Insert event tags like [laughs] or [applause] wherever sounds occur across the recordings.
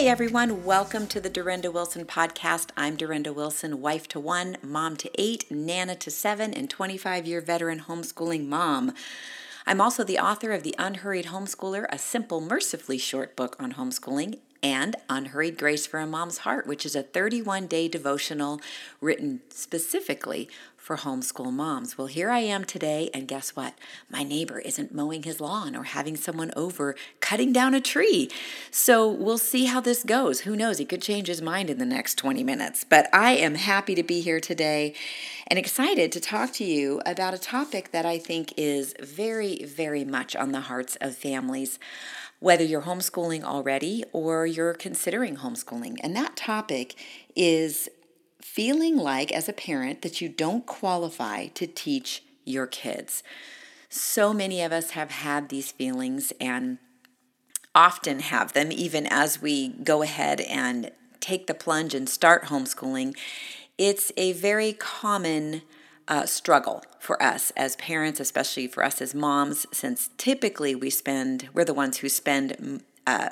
Hey everyone, welcome to the Durenda Wilson podcast. I'm Durenda Wilson, wife to one, mom to eight, nana to seven, and 25 year veteran homeschooling mom. I'm also the author of The Unhurried Homeschooler, a simple, mercifully short book on homeschooling, and Unhurried Grace for a Mom's Heart, which is a 31 day devotional written specifically for homeschool moms. Well, here I am today, and guess what? My neighbor isn't mowing his lawn or having someone over cutting down a tree. So we'll see how this goes. Who knows? He could change his mind in the next 20 minutes. But I am happy to be here today and excited to talk to you about a topic that I think is very, very much on the hearts of families whether you're homeschooling already or you're considering homeschooling. And that topic is feeling like, as a parent, that you don't qualify to teach your kids. So many of us have had these feelings and often have them even as we go ahead and take the plunge and start homeschooling. It's a very common uh, struggle for us as parents, especially for us as moms, since typically we spend, we're the ones who spend, uh,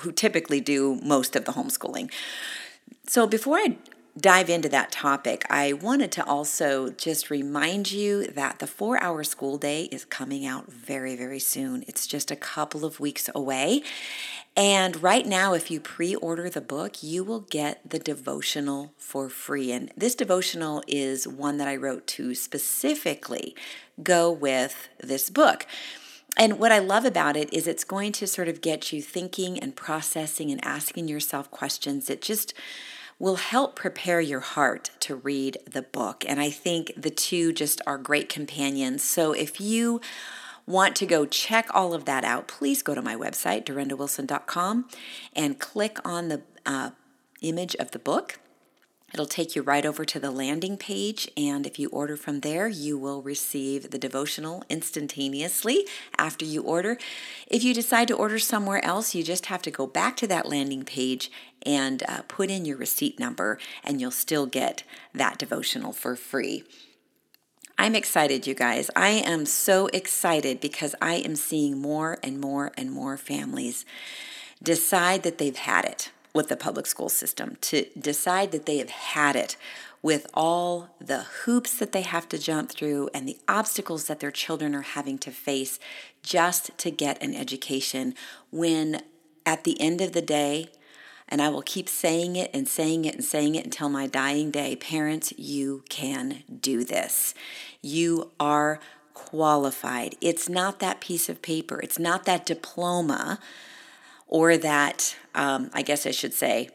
who typically do most of the homeschooling. So before I dive into that topic, I wanted to also just remind you that the four hour school day is coming out very, very soon. It's just a couple of weeks away. And right now, if you pre order the book, you will get the devotional for free. And this devotional is one that I wrote to specifically go with this book. And what I love about it is it's going to sort of get you thinking and processing and asking yourself questions that just will help prepare your heart to read the book. And I think the two just are great companions. So if you want to go check all of that out, please go to my website, durendawilson.com, and click on the uh, image of the book It'll take you right over to the landing page, and if you order from there, you will receive the devotional instantaneously after you order. If you decide to order somewhere else, you just have to go back to that landing page and uh, put in your receipt number, and you'll still get that devotional for free. I'm excited, you guys. I am so excited because I am seeing more and more and more families decide that they've had it with the public school system, to decide that they have had it with all the hoops that they have to jump through and the obstacles that their children are having to face just to get an education when at the end of the day, and I will keep saying it and saying it and saying it until my dying day. Parents, you can do this. You are qualified. It's not that piece of paper, it's not that diploma or that, um, I guess I should say,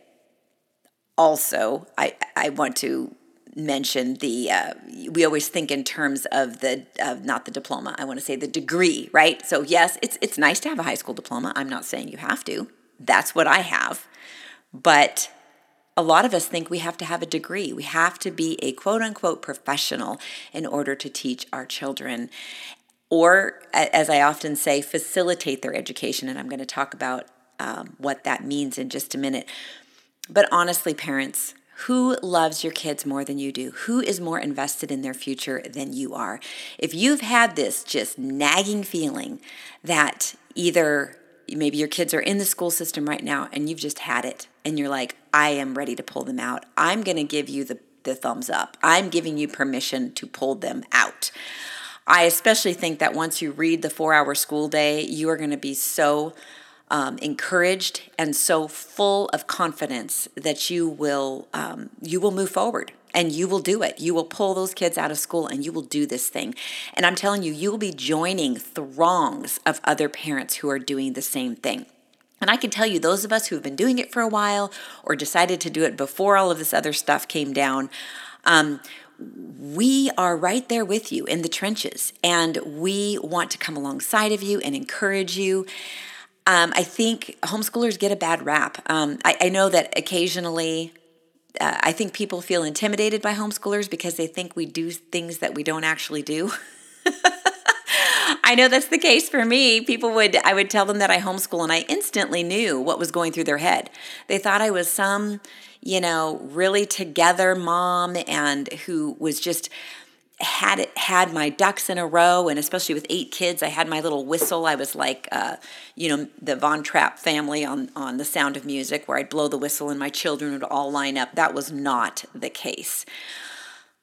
also, I, I want to mention the uh, we always think in terms of the of not the diploma i want to say the degree right? So yes it's it's nice to have a high school diploma i'm not saying you have to that's what i have but a lot of us think we have to have a degree we have to be a quote unquote professional in order to teach our children or as i often say facilitate their education and i'm going to talk about um, what that means in just a minute. But honestly, parents, who loves your kids more than you do? Who is more invested in their future than you are? If you've had this just nagging feeling that either maybe your kids are in the school system right now and you've just had it and you're like, I am ready to pull them out, I'm going to give you the, the thumbs up. I'm giving you permission to pull them out. I especially think that once you read the four hour school day, you are going to be so um, encouraged and so full of confidence that you will um, you will move forward and you will do it. You will pull those kids out of school and you will do this thing. And I'm telling you, you will be joining throngs of other parents who are doing the same thing. And I can tell you, those of us who have been doing it for a while or decided to do it before all of this other stuff came down, um, we are right there with you in the trenches. And we want to come alongside of you and encourage you. Um, I think homeschoolers get a bad rap. Um, I, I, know that occasionally, uh, I think people feel intimidated by homeschoolers because they think we do things that we don't actually do. [laughs] I know that's the case for me. People would, I would tell them that I homeschool and I instantly knew what was going through their head. They thought I was some, you know, really together mom and who was just had it had my ducks in a row and especially with eight kids i had my little whistle. I was like uh, you know the von trapp family on on the sound of music where i'd blow the whistle and my children would all line up. That was not the case.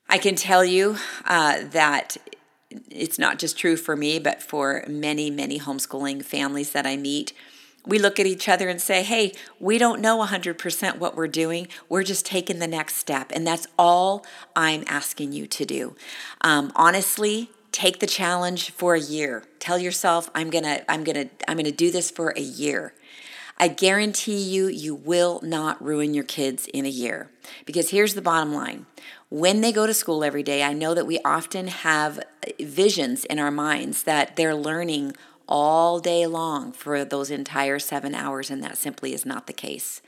I can tell you uh, that it's not just true for me but for many many homeschooling families that i meet we look at each other and say, hey, we don't know 100% what we're doing. We're just taking the next step. And that's all I'm asking you to do. Um, honestly, take the challenge for a year. Tell yourself, I'm going to, I'm going to, I'm going to do this for a year. I guarantee you, you will not ruin your kids in a year. Because here's the bottom line when they go to school every day, I know that we often have visions in our minds that they're learning all day long for those entire seven hours, and that simply is not the case.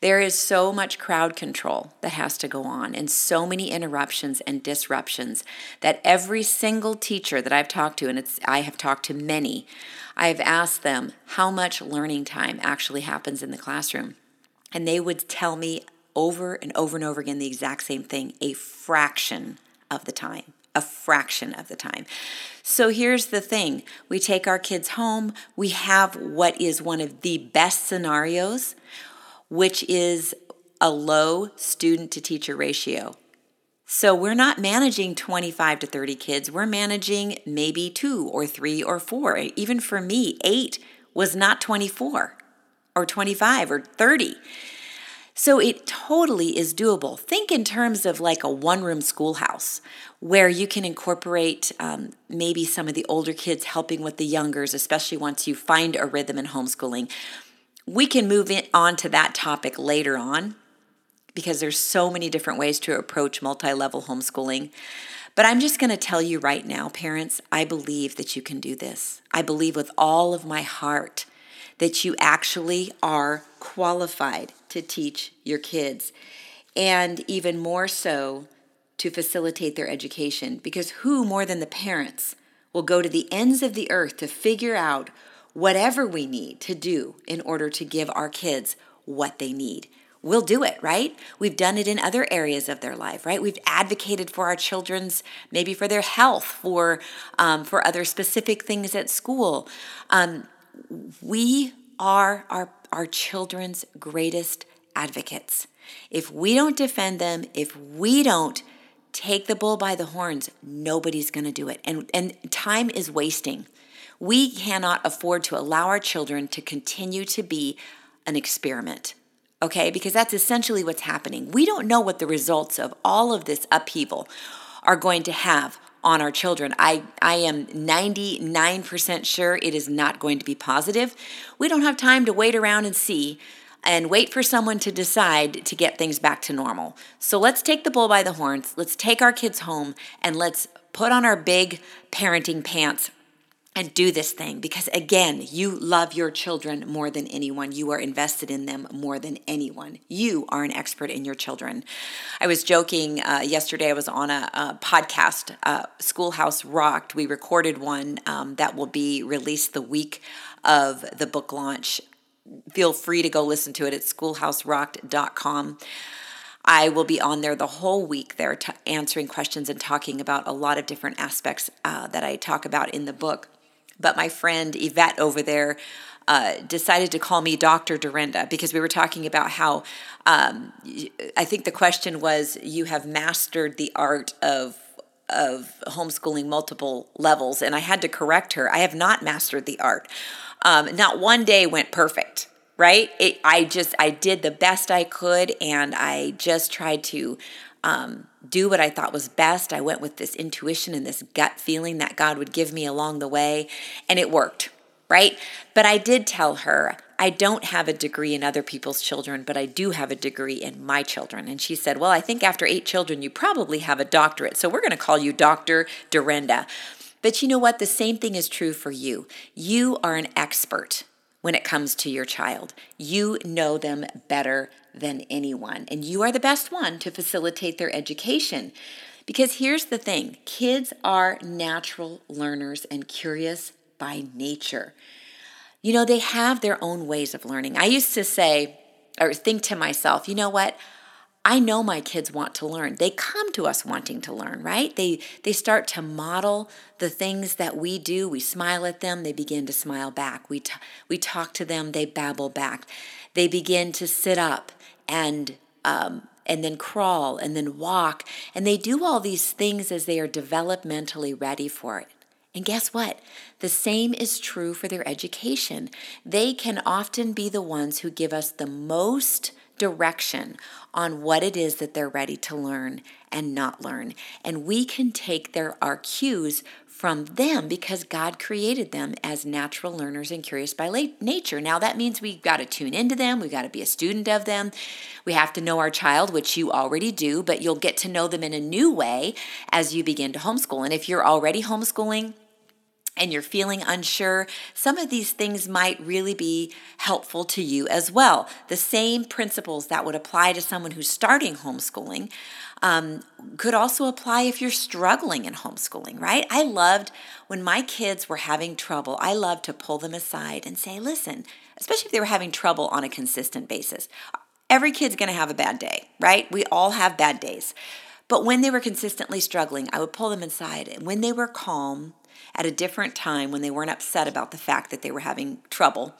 There is so much crowd control that has to go on, and so many interruptions and disruptions that every single teacher that I've talked to, and it's I have talked to many, I have asked them how much learning time actually happens in the classroom. And they would tell me over and over and over again the exact same thing a fraction of the time a fraction of the time. So here's the thing we take our kids home, we have what is one of the best scenarios, which is a low student to teacher ratio. So we're not managing 25 to 30 kids, we're managing maybe two or three or four. Even for me, eight was not 24 or 25 or 30. So it totally is doable. Think in terms of like a one room schoolhouse where you can incorporate um, maybe some of the older kids helping with the youngers, especially once you find a rhythm in homeschooling. We can move on to that topic later on because there's so many different ways to approach multi-level homeschooling. But I'm just going to tell you right now, parents, I believe that you can do this. I believe with all of my heart that you actually are qualified to teach your kids, and even more so to facilitate their education. Because who more than the parents will go to the ends of the earth to figure out whatever we need to do in order to give our kids what they need? We'll do it, right? We've done it in other areas of their life, right? We've advocated for our children's, maybe for their health, for um, for other specific things at school. Um, we are our our children's greatest advocates. If we don't defend them, if we don't take the bull by the horns, nobody's going to do it. And, and time is wasting. We cannot afford to allow our children to continue to be an experiment, okay? Because that's essentially what's happening. We don't know what the results of all of this upheaval are going to have on our children. I, I am 99% sure it is not going to be positive. We don't have time to wait around and see and wait for someone to decide to get things back to normal. So let's take the bull by the horns. Let's take our kids home and let's put on our big parenting pants and do this thing because again you love your children more than anyone. You are invested in them more than anyone. You are an expert in your children. I was joking uh, yesterday i was on a, a podcast uh, schoolhouse rocked. We recorded one um, that will be released the week of the book launch. Feel free to go listen to it at schoolhouserocked.com I will be on there the whole week there t- answering questions and talking about a lot of different aspects uh, that I talk about in the book. But my friend Yvette over there uh, decided to call me Dr. Durenda because we were talking about how um, I think the question was you have mastered the art of of homeschooling multiple levels, and I had to correct her. I have not mastered the art. Um, not one day went perfect, right? It, I just I did the best I could, and I just tried to um, do what I thought was best. I went with this intuition and this gut feeling that God would give me along the way, and it worked, right? But I did tell her, I don't have a degree in other people's children, but I do have a degree in my children. And she said, Well, I think after eight children, you probably have a doctorate. So we're going to call you Dr. Durenda. But you know what? The same thing is true for you. You are an expert when it comes to your child. You know them better than anyone. And you are the best one to facilitate their education. Because here's the thing kids are natural learners and curious by nature. You know, they have their own ways of learning. I used to say, or think to myself, you know what? I know my kids want to learn. They come to us wanting to learn, right? They they start to model the things that we do. We smile at them, they begin to smile back. We t- we talk to them, they babble back. They begin to sit up and um, and then crawl and then walk, and they do all these things as they are developmentally ready for it. And guess what? The same is true for their education. They can often be the ones who give us the most direction on what it is that they're ready to learn and not learn. And we can take their our cues from them because God created them as natural learners and curious by nature. Now that means we've got to tune into them, we've got to be a student of them. We have to know our child, which you already do, but you'll get to know them in a new way as you begin to homeschool. And if you're already homeschooling, and you're feeling unsure, some of these things might really be helpful to you as well. The same principles that would apply to someone who's starting homeschooling um, could also apply if you're struggling in homeschooling, right? I loved when my kids were having trouble, I loved to pull them aside and say, listen, especially if they were having trouble on a consistent basis. Every kid's gonna have a bad day, right? We all have bad days. But when they were consistently struggling, I would pull them aside. And when they were calm, at a different time when they weren't upset about the fact that they were having trouble,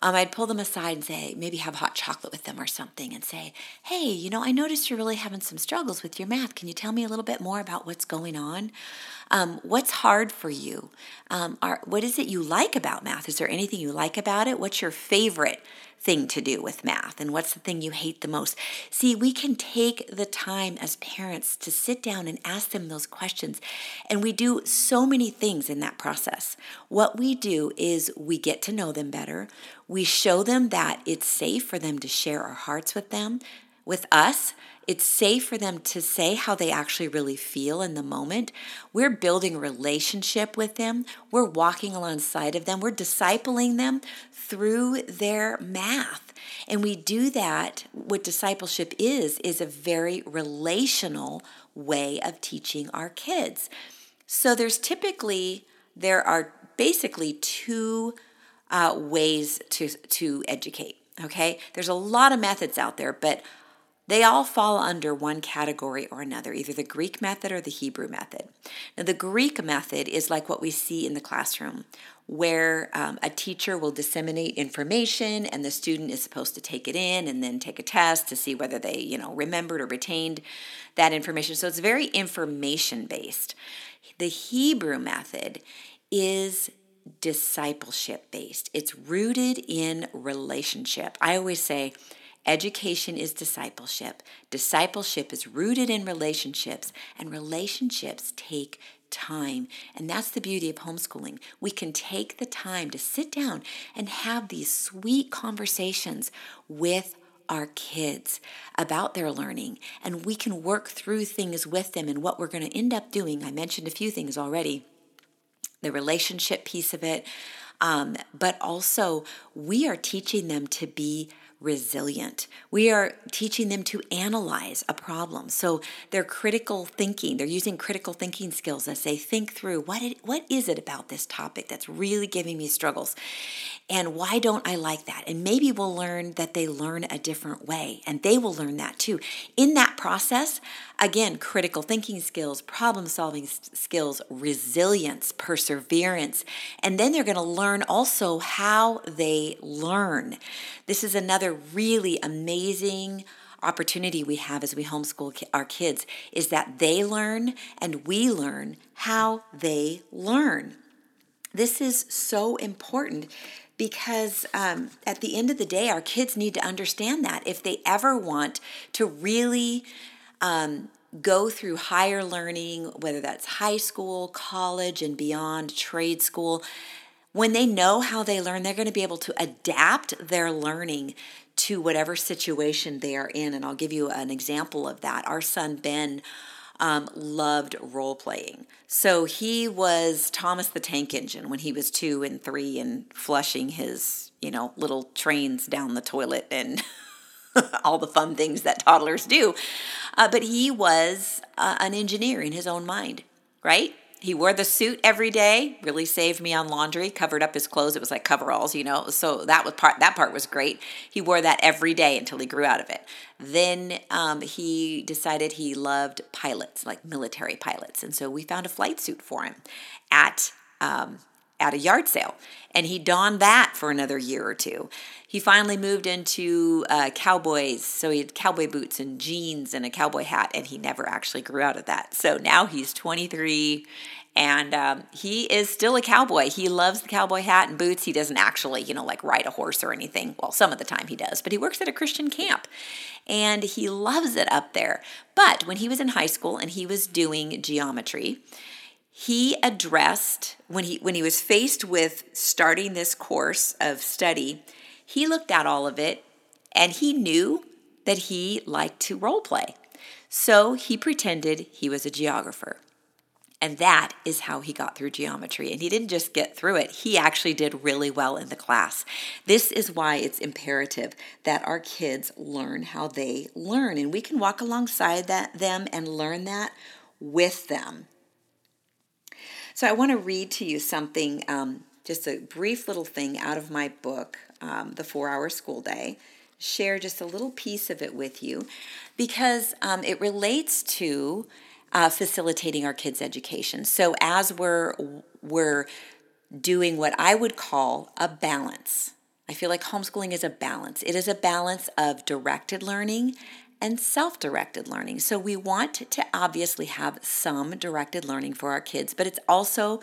um, I'd pull them aside and say, maybe have hot chocolate with them or something and say, hey, you know, I noticed you're really having some struggles with your math. Can you tell me a little bit more about what's going on? Um, what's hard for you? Um, are, what is it you like about math? Is there anything you like about it? What's your favorite thing to do with math and what's the thing you hate the most. See, we can take the time as parents to sit down and ask them those questions. And we do so many things in that process. What we do is we get to know them better. We show them that it's safe for them to share our hearts with them, with us. It's safe for them to say how they actually really feel in the moment. We're building relationship with them. We're walking alongside of them. We're discipling them through their math. And we do that, what discipleship is, is a very relational way of teaching our kids. So there's typically, there are basically two uh, ways to, to educate. Okay, there's a lot of methods out there, but they all fall under one category or another, either the Greek method or the Hebrew method. Now, the Greek method is like what we see in the classroom, where um, a teacher will disseminate information and the student is supposed to take it in and then take a test to see whether they, you know, remembered or retained that information. So it's very information based. The Hebrew method is discipleship based. It's rooted in relationship. I always say Education is discipleship. Discipleship is rooted in relationships, and relationships take time. And that's the beauty of homeschooling. We can take the time to sit down and have these sweet conversations with our kids about their learning, and we can work through things with them and what we're going to end up doing. I mentioned a few things already the relationship piece of it, um, but also we are teaching them to be resilient. We are teaching them to analyze a problem. So they're critical thinking. They're using critical thinking skills as they think through what it, what is it about this topic that's really giving me struggles? And why don't I like that? And maybe we'll learn that they learn a different way and they will learn that too. In that process, again, critical thinking skills, problem solving skills, resilience, perseverance, and then they're going to learn also how they learn. This is another really amazing opportunity we have as we homeschool our kids is that they learn and we learn how they learn. This is so important because um, at the end of the day, our kids need to understand that if they ever want to really um, go through higher learning, whether that's high school, college, and beyond, trade school, when they know how they learn, they're going to be able to adapt their learning to whatever situation they are in. And I'll give you an example of that. Our son, Ben, um, loved role playing. So he was Thomas the Tank Engine when he was two and three and flushing his, you know, little trains down the toilet and [laughs] all the fun things that toddlers do. Uh, but he was uh, an engineer in his own mind, right? He wore the suit every day, really saved me on laundry, covered up his clothes. It was like coveralls, you know. So that was part that part was great. He wore that every day until he grew out of it. Then um, he decided he loved pilots, like military pilots. And so we found a flight suit for him at um, at a yard sale. And he donned that for another year or two. He finally moved into uh, cowboys. So he had cowboy boots and jeans and a cowboy hat, and he never actually grew out of that. So now he's 23 and um, he is still a cowboy. He loves the cowboy hat and boots. He doesn't actually, you know, like ride a horse or anything. Well, some of the time he does, but he works at a Christian camp and he loves it up there. But when he was in high school and he was doing geometry, he addressed when he when he was faced with starting this course of study he looked at all of it and he knew that he liked to role play so he pretended he was a geographer and that is how he got through geometry. And he didn't just get through it, he actually did really well in the class. This is why it's imperative that our kids learn how they learn. And we can walk alongside that, them and learn that with them. So I want to read to you something, um, just a brief little thing out of my book, um, The Four Hour School Day. Share just a little piece of it with you because um, it relates to uh, facilitating our kids' education. So as we're we're doing what I would call a balance. I feel like homeschooling is a balance. It is a balance of directed learning and self directed learning. So, we want to obviously have some directed learning for our kids, but it's also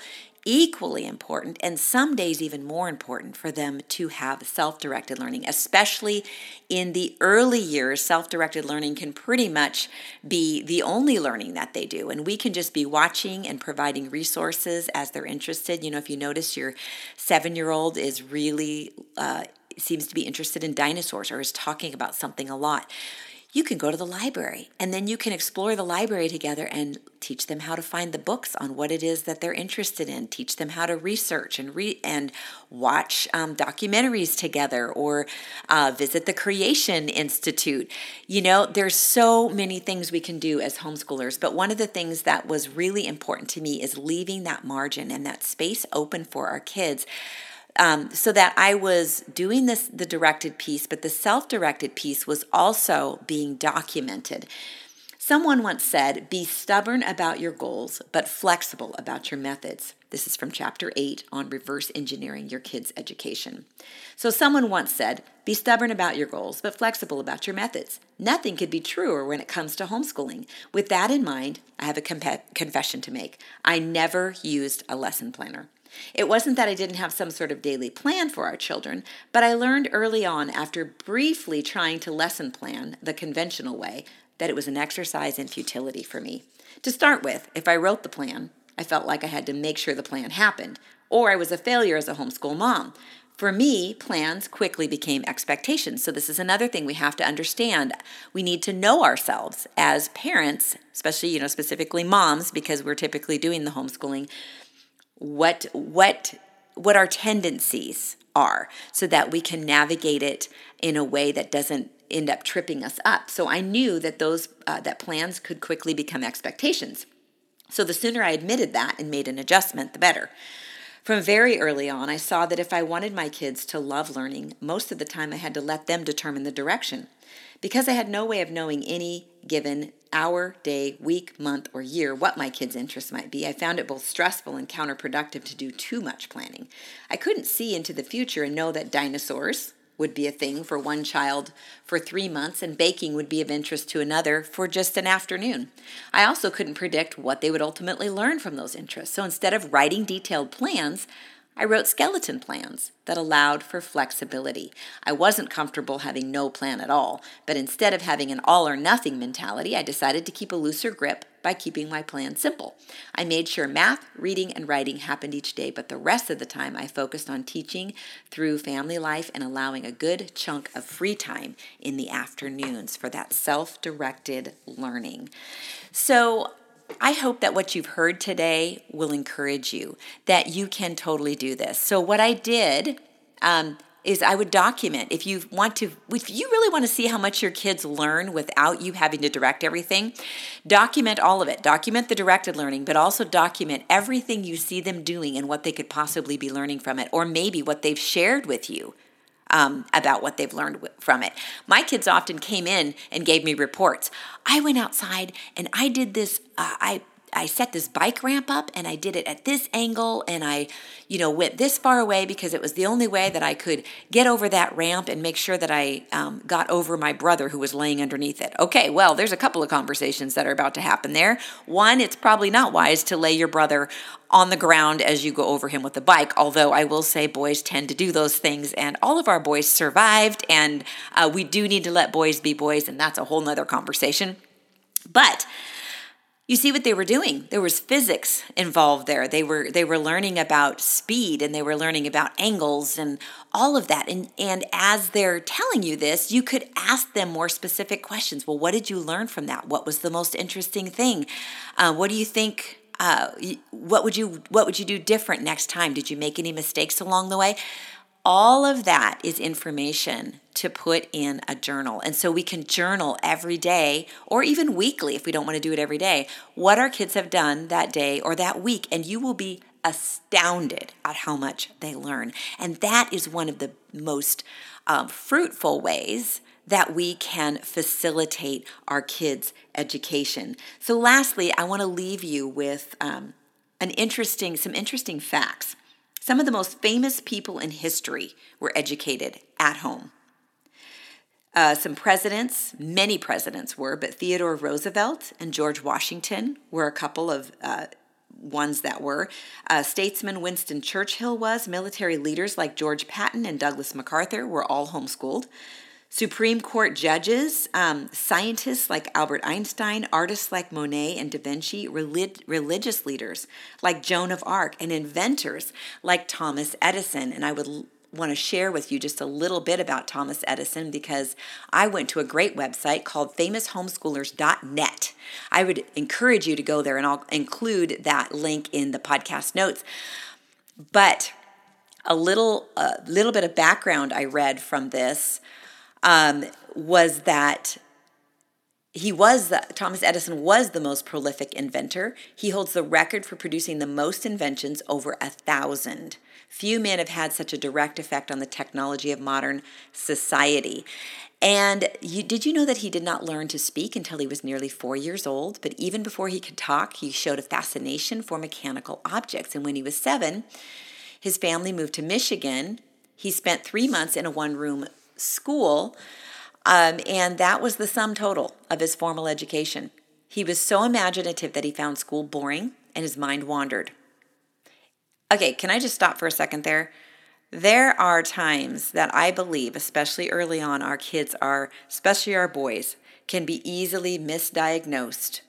equally important and some days even more important for them to have self directed learning, especially in the early years. Self directed learning can pretty much be the only learning that they do, and we can just be watching and providing resources as they're interested. You know, if you notice your seven year old is really, uh, seems to be interested in dinosaurs or is talking about something a lot you can go to the library and then you can explore the library together and teach them how to find the books on what it is that they're interested in. Teach them how to research and read and watch um, documentaries together or uh, visit the creation institute. You know there's so many things we can do as homeschoolers but one of the things that was really important to me is leaving that margin and that space open for our kids um, so that I was doing this the directed piece, but the self-directed piece was also being documented. Someone once said, Be stubborn about your goals, but flexible about your methods. This is from chapter 8 on reverse engineering your kids' education. So, someone once said, Be stubborn about your goals, but flexible about your methods. Nothing could be truer when it comes to homeschooling. With that in mind, I have a comp- confession to make. I never used a lesson planner. It wasn't that I didn't have some sort of daily plan for our children, but I learned early on, after briefly trying to lesson plan the conventional way, that it was an exercise in futility for me. To start with, if I wrote the plan, I felt like I had to make sure the plan happened, or I was a failure as a homeschool mom. For me, plans quickly became expectations. So, this is another thing we have to understand. We need to know ourselves as parents, especially, you know, specifically moms, because we're typically doing the homeschooling what what what our tendencies are so that we can navigate it in a way that doesn't end up tripping us up. So i knew that those uh, that plans could quickly become expectations. So the sooner i admitted that and made an adjustment the better. From very early on i saw that if i wanted my kids to love learning most of the time i had to let them determine the direction because I had no way of knowing any given hour, day, week, month, or year what my kids' interests might be, I found it both stressful and counterproductive to do too much planning. I couldn't see into the future and know that dinosaurs would be a thing for one child for three months, and baking would be of interest to another for just an afternoon. I also couldn't predict what they would ultimately learn from those interests. So instead of writing detailed plans, I wrote skeleton plans that allowed for flexibility. I wasn't comfortable having no plan at all, but instead of having an all or nothing mentality, I decided to keep a looser grip by keeping my plan simple. I made sure math, reading, and writing happened each day, but the rest of the time I focused on teaching through family life and allowing a good chunk of free time in the afternoons for that self directed learning. So, I hope that what you've heard today will encourage you that you can totally do this. So, what I did um, is I would document if you want to if you really want to see how much your kids learn without you having to direct everything, document all of it. Document the directed learning, but also document everything you see them doing and what they could possibly be learning from it or maybe what they've shared with you. Um, about what they've learned from it. My kids often came in and gave me reports. I went outside and I did this. Uh, I I set this bike ramp up and I did it at this angle and I, you know, went this far away because it was the only way that I could get over that ramp and make sure that I um, got over my brother who was laying underneath it. Okay, well, there's a couple of conversations that are about to happen there. One, it's probably not wise to lay your brother on the ground as you go over him with the bike, although I will say boys tend to do those things and all of our boys survived and uh, we do need to let boys be boys and that's a whole nother conversation. But you see what they were doing? There was physics involved there. They were they were learning about speed and they were learning about angles and all of that. And and as they're telling you this you could ask them more specific questions. Well what did you learn from that? What was the most interesting thing? Uh, what do you think uh, what would you what would you do different next time? Did you make any mistakes along the way all of that is information to put in a journal. And so we can journal every day or even weekly if we don't want to do it every day, what our kids have done that day or that week. And you will be astounded at how much they learn. And that is one of the most um, fruitful ways that we can facilitate our kids' education. So, lastly, I want to leave you with um, an interesting, some interesting facts. Some of the most famous people in history were educated at home. Uh, some presidents, many presidents were, but Theodore Roosevelt and George Washington were a couple of uh, ones that were. Uh, statesman Winston Churchill was. Military leaders like George Patton and Douglas MacArthur were all homeschooled. Supreme Court judges, um, scientists like Albert Einstein, artists like Monet and Da Vinci, relig- religious leaders like Joan of Arc, and inventors like Thomas Edison. And I would l- want to share with you just a little bit about Thomas Edison because I went to a great website called famoushomeschoolers.net. I would encourage you to go there and I'll include that link in the podcast notes. But a little a little bit of background I read from this um, was that he was the, Thomas Edison was the most prolific inventor. He holds the record for producing the most inventions, over a thousand. Few men have had such a direct effect on the technology of modern society. And you, did you know that he did not learn to speak until he was nearly four years old? But even before he could talk, he showed a fascination for mechanical objects. And when he was seven, his family moved to Michigan. He spent three months in a one room school, um, and that was the sum total of his formal education. He was so imaginative that he found school boring and his mind wandered. Okay, can I just stop for a second there? There are times that I believe, especially early on, our kids are, especially our boys, can be easily misdiagnosed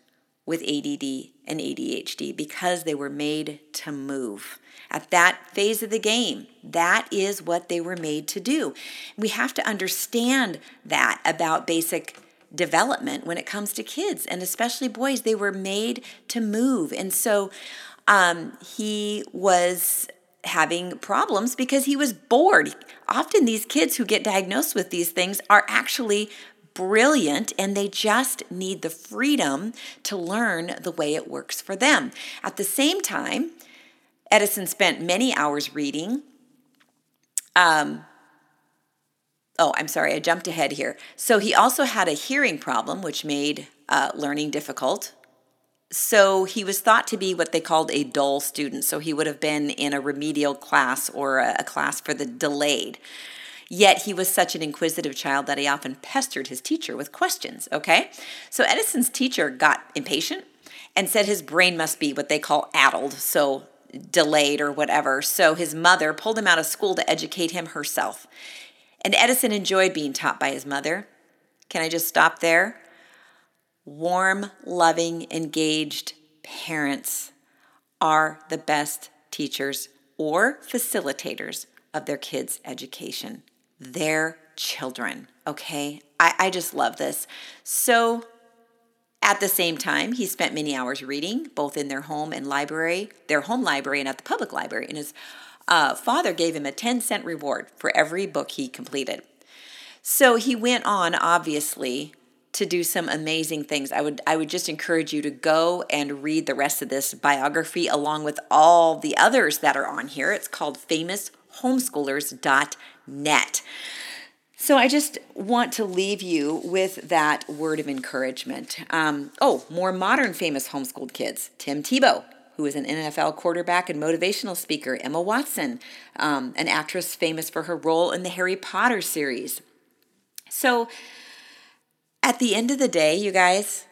with ADD and ADHD because they were made to move at that phase of the game. That is what they were made to do. We have to understand that about basic development when it comes to kids and especially boys. They were made to move. And so um, he was having problems because he was bored. Often, these kids who get diagnosed with these things are actually brilliant and they just need the freedom to learn the way it works for them. At the same time, Edison spent many hours reading. Um, oh, I'm sorry, I jumped ahead here. So he also had a hearing problem, which made uh, learning difficult. So he was thought to be what they called a dull student. So he would have been in a remedial class or a, a class for the delayed. Yet he was such an inquisitive child that he often pestered his teacher with questions. Okay? So Edison's teacher got impatient and said his brain must be what they call addled. So delayed or whatever. So his mother pulled him out of school to educate him herself. And Edison enjoyed being taught by his mother. Can I just stop there? Warm, loving, engaged parents are the best teachers or facilitators of their kids' education. Their children, okay? I, I just love this. So at the same time, he spent many hours reading, both in their home and library, their home library and at the public library. And his uh, father gave him a 10 cent reward for every book he completed. So he went on, obviously, to do some amazing things. I would I would just encourage you to go and read the rest of this biography along with all the others that are on here. It's called famoushomeschoolers.net. So I just want to leave you with that word of encouragement. Um, oh, more modern famous homeschooled kids. Tim Tebow, who is an NFL quarterback and motivational speaker. Emma Watson, um, an actress famous for her role in the Harry Potter series. So at the end of the day, you guys,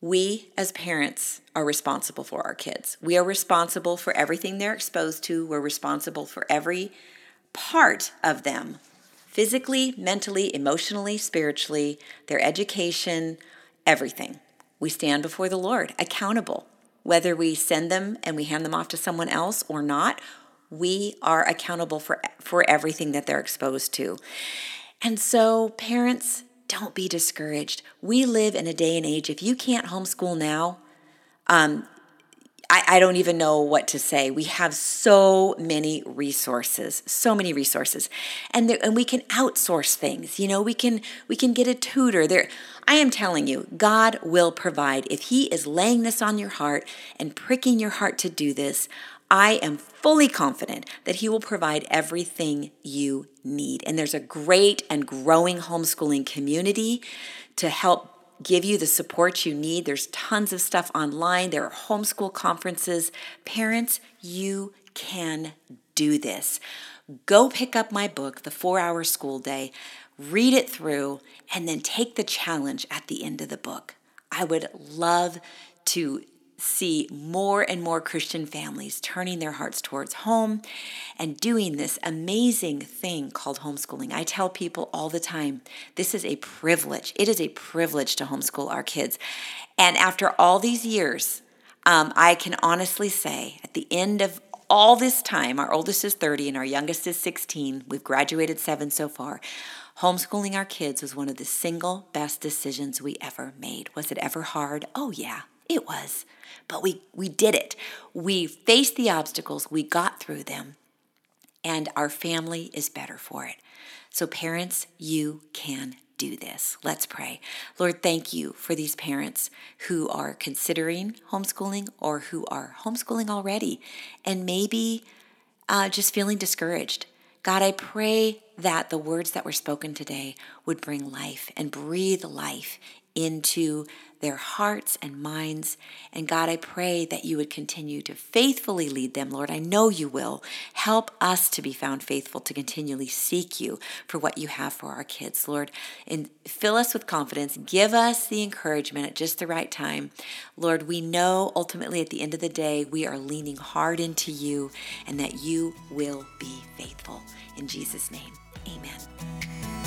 we as parents are responsible for our kids. We are responsible for everything they're exposed to. We're responsible for every part of them physically, mentally, emotionally, spiritually, their education, everything. We stand before the Lord accountable. Whether we send them and we hand them off to someone else or not, we are accountable for, for everything that they're exposed to. And so, parents, don't be discouraged. We live in a day and age, if you can't homeschool now, um, I, I don't even know what to say. We have so many resources, so many resources, and there, and we can outsource things. You know, we can we can get a tutor. There, I am telling you, God will provide if He is laying this on your heart and pricking your heart to do this. I am fully confident that He will provide everything you need. And there's a great and growing homeschooling community to help give you the support you need. There's tons of stuff online, there are homeschool conferences. Parents, you can do this. Go pick up my book, The Four Hour School Day, read it through, and then take the challenge at the end of the book. I would love to see more and more Christian families turning their hearts towards home and doing this amazing thing called homeschooling. I tell people all the time this is a privilege. It is a privilege to homeschool our kids. And after all these years, um, I can honestly say at the end of all this time, our oldest is 30 and our youngest is 16. We've graduated seven so far. Homeschooling our kids was one of the single best decisions we ever made. Was it ever hard? Oh, yeah. It was. But we, we did it. We faced the obstacles, we got through them, and our family is better for it. So, parents, you can do this. Let's pray. Lord, thank you for these parents who are considering homeschooling or who are homeschooling already and maybe uh, just feeling discouraged. God, I pray that the words that were spoken today would bring life and breathe life into their hearts and minds. And God, I pray that you would continue to faithfully lead them, Lord. I know you will. Help us to be found faithful to continually seek you for what you have for our kids, Lord. And fill us with confidence. Give us the encouragement at just the right time. Lord, we know ultimately at the end of the day, we are leaning hard into you and that you will be faithful. In Jesus' name, amen.